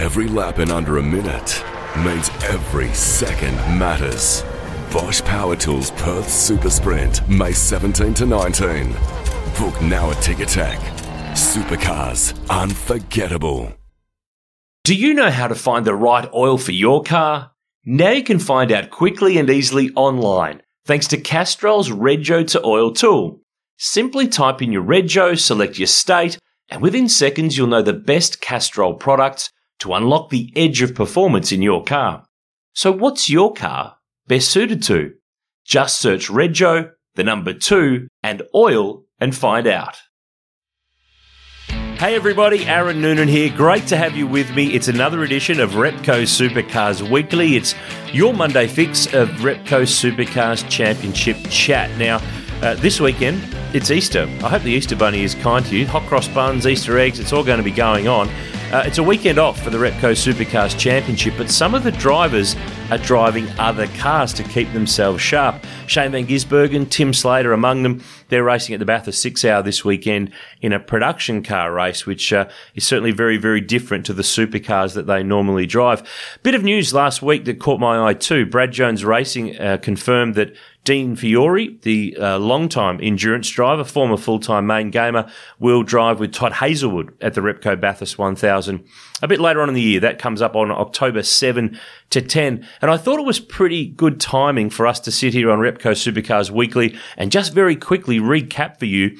Every lap in under a minute means every second matters. Bosch Power Tools Perth Super Sprint, May 17 to 19. Book now at Ticketek. Supercars, unforgettable. Do you know how to find the right oil for your car? Now you can find out quickly and easily online thanks to Castrol's Rego to Oil tool. Simply type in your Rego, select your state, and within seconds you'll know the best Castrol products to unlock the edge of performance in your car. So what's your car best suited to? Just search Rego, the number two, and oil and find out. Hey everybody, Aaron Noonan here. Great to have you with me. It's another edition of Repco Supercars Weekly. It's your Monday fix of Repco Supercars Championship chat. Now, uh, this weekend, it's Easter. I hope the Easter Bunny is kind to you. Hot cross buns, Easter eggs, it's all going to be going on. Uh, it's a weekend off for the Repco Supercars Championship, but some of the drivers are driving other cars to keep themselves sharp. Shane Van Gisbergen, Tim Slater among them. They're racing at the Bathurst Six Hour this weekend in a production car race, which uh, is certainly very, very different to the supercars that they normally drive. Bit of news last week that caught my eye too. Brad Jones Racing uh, confirmed that Dean Fiore, the uh, long-time endurance driver, former full-time main gamer, will drive with Todd Hazelwood at the Repco Bathurst 1000 a bit later on in the year. That comes up on October 7 to 10. And I thought it was pretty good timing for us to sit here on Repco Supercars Weekly and just very quickly recap for you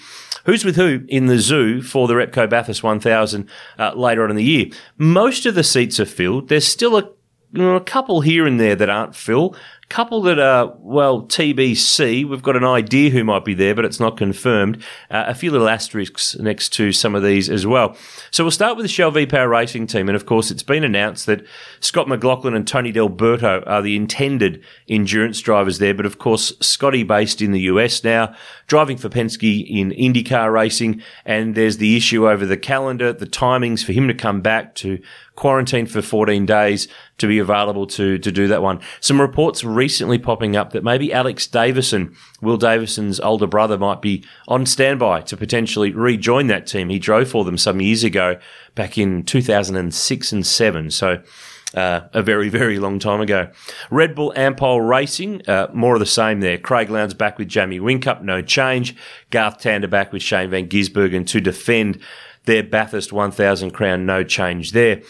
who's with who in the zoo for the Repco Bathurst 1000 uh, later on in the year. Most of the seats are filled. There's still a a couple here and there that aren't filled couple that are, well, TBC. We've got an idea who might be there, but it's not confirmed. Uh, a few little asterisks next to some of these as well. So we'll start with the Shell V Power Racing team. And of course, it's been announced that Scott McLaughlin and Tony D'Alberto are the intended endurance drivers there. But of course, Scotty based in the US now, driving for Penske in IndyCar racing. And there's the issue over the calendar, the timings for him to come back to quarantine for 14 days to be available to, to do that one. Some reports recently popping up that maybe Alex Davison, Will Davison's older brother, might be on standby to potentially rejoin that team. He drove for them some years ago, back in 2006 and 7. So, uh, a very, very long time ago. Red Bull Ampol Racing, uh, more of the same there. Craig Lowndes back with Jamie Whincup, no change. Garth Tander back with Shane Van Gisbergen to defend their Bathurst 1000 crown, no change there.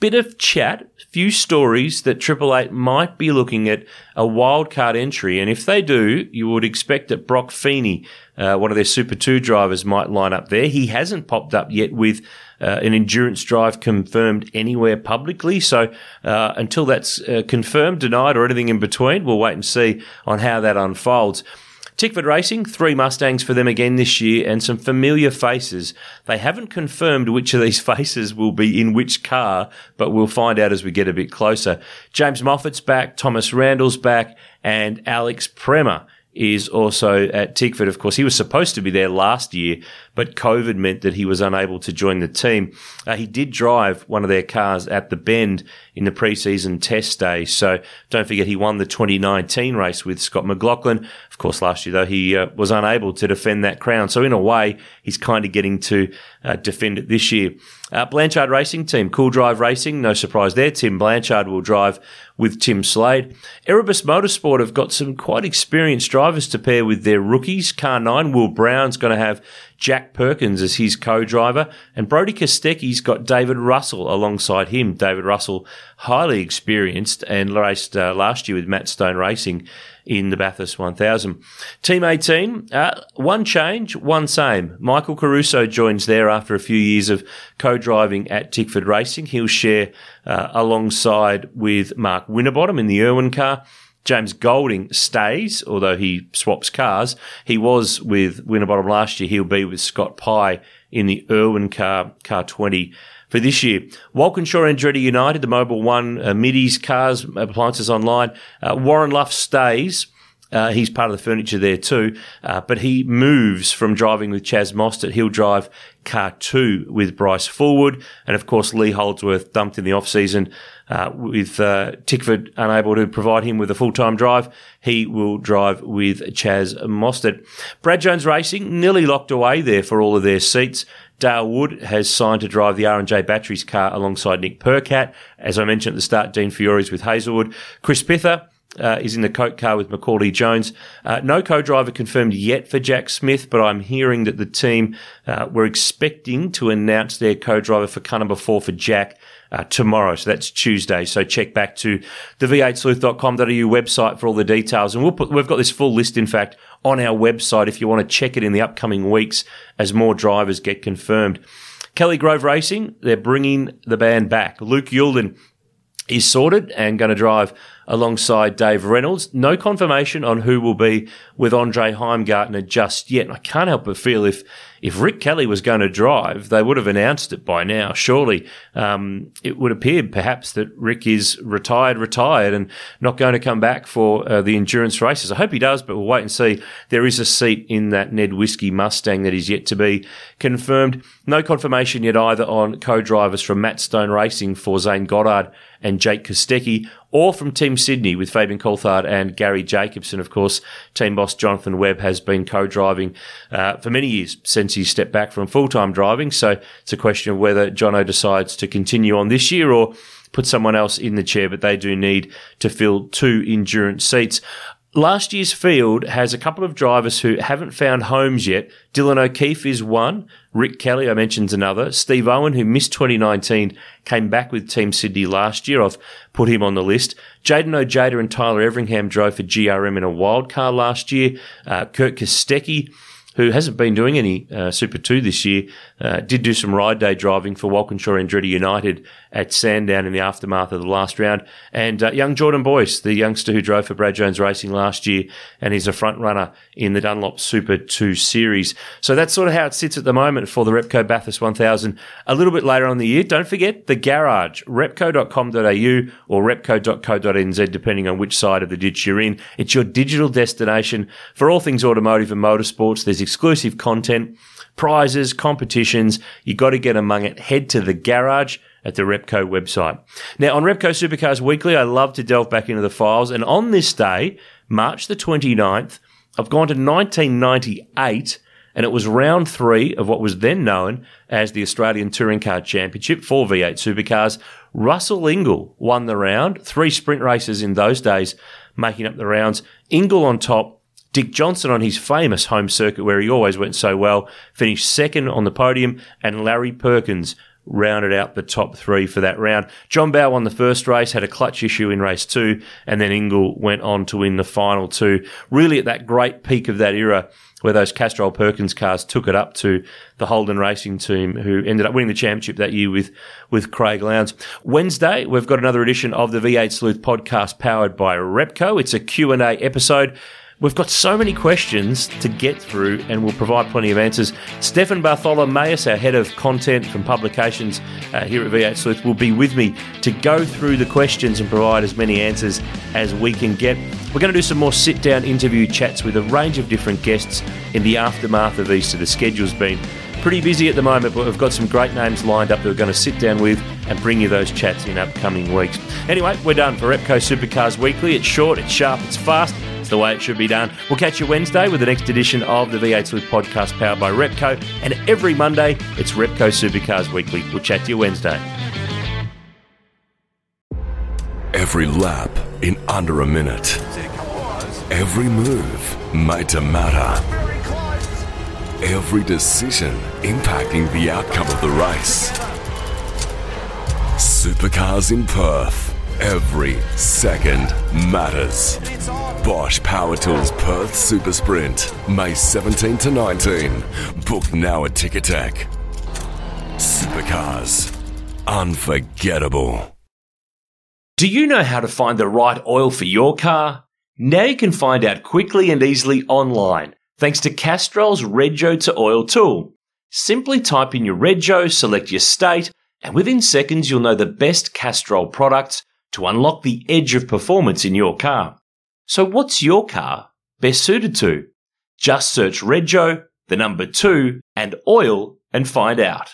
Bit of chat, few stories that Triple Eight might be looking at a wildcard entry, and if they do, you would expect that Brock Feeney, uh, one of their Super 2 drivers, might line up there. He hasn't popped up yet with uh, an endurance drive confirmed anywhere publicly. So uh, until that's uh, confirmed, denied, or anything in between, we'll wait and see on how that unfolds. Tickford Racing, three Mustangs for them again this year and some familiar faces. They haven't confirmed which of these faces will be in which car, but we'll find out as we get a bit closer. James Moffat's back, Thomas Randall's back, and Alex Premat is also at Tickford. Of course, he was supposed to be there last year, but COVID meant that he was unable to join the team. Uh, he did drive one of their cars at the Bend in the preseason test day. So don't forget he won the 2019 race with Scott McLaughlin. Of course, last year though, he uh, was unable to defend that crown. So in a way, he's kind of getting to uh, defend it this year. Uh, Blanchard Racing Team, CoolDrive Racing, no surprise there. Tim Blanchard will drive with Tim Slade. Erebus Motorsport have got some quite experienced drivers to pair with their rookies. Car 9, Will Brown's going to have Jack Perkins as his co-driver, and Brody Kostecki's got David Russell alongside him. David Russell, highly experienced and raced uh, last year with Matt Stone Racing in the Bathurst 1000. Team 18, uh, one change, one same. Michael Caruso joins there after a few years of co-driving at Tickford Racing. He'll share uh, alongside with Mark Winterbottom in the Irwin car. James Golding stays, although he swaps cars. He was with Winterbottom last year. He'll be with Scott Pye in the Irwin car, car 20 for this year. Walkinshaw Andretti United, the Mobil One uh, Middy's, cars, appliances online. Uh, Warren Luff stays. Uh, he's part of the furniture there too, uh, but he moves from driving with Chaz Mostert. He'll drive car two with Bryce Fullwood, and of course Lee Holdsworth dumped in the off season uh, with uh, Tickford unable to provide him with a full time drive. He will drive with Chaz Mostert. Brad Jones Racing nearly locked away there for all of their seats. Dale Wood has signed to drive the R&J Batteries car alongside Nick Percat. As I mentioned at the start, Dean Fiore's with Hazelwood. Chris Pither uh, is in the Coke car with Macauley Jones. Uh, no co-driver confirmed yet for Jack Smith, but I'm hearing that the team uh, were expecting to announce their co-driver for car number four for Jack uh, tomorrow. So that's Tuesday. So check back to the v8sleuth.com.au website for all the details. And we'll put, we've got this full list, in fact, on our website if you want to check it in the upcoming weeks as more drivers get confirmed. Kelly Grove Racing, they're bringing the band back. Luke Youlden is sorted and going to drive alongside Dave Reynolds. No confirmation on who will be with Andre Heimgartner just yet. I can't help but feel if if Rick Kelly was going to drive, they would have announced it by now. Surely, um, it would appear perhaps that Rick is retired, retired, and not going to come back for uh, the endurance races. I hope he does, but we'll wait and see. There is a seat in that Ned Whiskey Mustang that is yet to be confirmed. No confirmation yet either on co-drivers from Matt Stone Racing for Zane Goddard and Jake Kostecki or from Team Sydney with Fabian Coulthard and Garry Jacobson. Of course, team boss Jonathan Webb has been co-driving uh, for many years since he stepped back from full-time driving. So it's a question of whether Jono decides to continue on this year or put someone else in the chair, but they do need to fill two endurance seats. Last year's field has a couple of drivers who haven't found homes yet. Dylan O'Keeffe is one. Rick Kelly, I mentioned another. Steve Owen, who missed 2019, came back with Team Sydney last year. I've put him on the list. Jayden Ojeda and Tyler Everingham drove for GRM in a wild car last year. Uh, Kurt Kostecki who hasn't been doing any uh, Super 2 this year, uh, did do some ride day driving for Walkinshaw Andretti United at Sandown in the aftermath of the last round. And uh, young Jordan Boys, the youngster who drove for Brad Jones Racing last year, and he's a front runner in the Dunlop Super 2 series. So that's sort of how it sits at the moment for the Repco Bathurst 1000. A little bit later on the year, don't forget the garage, repco.com.au or repco.co.nz, depending on which side of the ditch you're in. It's your digital destination for all things automotive and motorsports. There's exclusive content, prizes, competitions. You got to get among it. Head to the garage at the Repco website. Now, on Repco Supercars Weekly, I love to delve back into the files. And on this day, March the 29th, I've gone to 1998 and it was round three of what was then known as the Australian Touring Car Championship for V8 supercars. Russell Ingall won the round, three sprint races in those days making up the rounds. Ingall on top, Dick Johnson on his famous home circuit where he always went so well finished second on the podium and Larry Perkins rounded out the top three for that round. John Bowe won the first race, had a clutch issue in race two, and then Ingall went on to win the final two. Really at that great peak of that era where those Castrol Perkins cars took it up to the Holden Racing team who ended up winning the championship that year with, with Craig Lowndes. Wednesday, we've got another edition of the V8 Sleuth podcast powered by Repco. It's a Q&A episode. We've got so many questions to get through, and we'll provide plenty of answers. Stefan Bartholomaeus, our head of content from publications uh, here at V8 Sleuth, will be with me to go through the questions and provide as many answers as we can get. We're going to do some more sit down interview chats with a range of different guests in the aftermath of Easter. The schedule's been pretty busy at the moment, but we've got some great names lined up that we're going to sit down with and bring you those chats in upcoming weeks. Anyway, we're done for Repco Supercars Weekly. It's short, it's sharp, it's fast. The way it should be done. We'll catch you Wednesday with the next edition of the V8 Sleuth podcast powered by Repco. And every Monday, it's Repco Supercars Weekly. We'll chat to you Wednesday. Every lap in under a minute. Every move made to matter. Every decision impacting the outcome of the race. Supercars in Perth. Every second matters. Bosch Power Tools Perth Super Sprint, May 17 to 19. Book now at Ticketek. Supercars. Unforgettable. Do you know how to find the right oil for your car? Now you can find out quickly and easily online thanks to Castrol's Rego to Oil tool. Simply type in your Rego, select your state, and within seconds you'll know the best Castrol products to unlock the edge of performance in your car. So what's your car best suited to? Just search Rego, the number two, and oil and find out.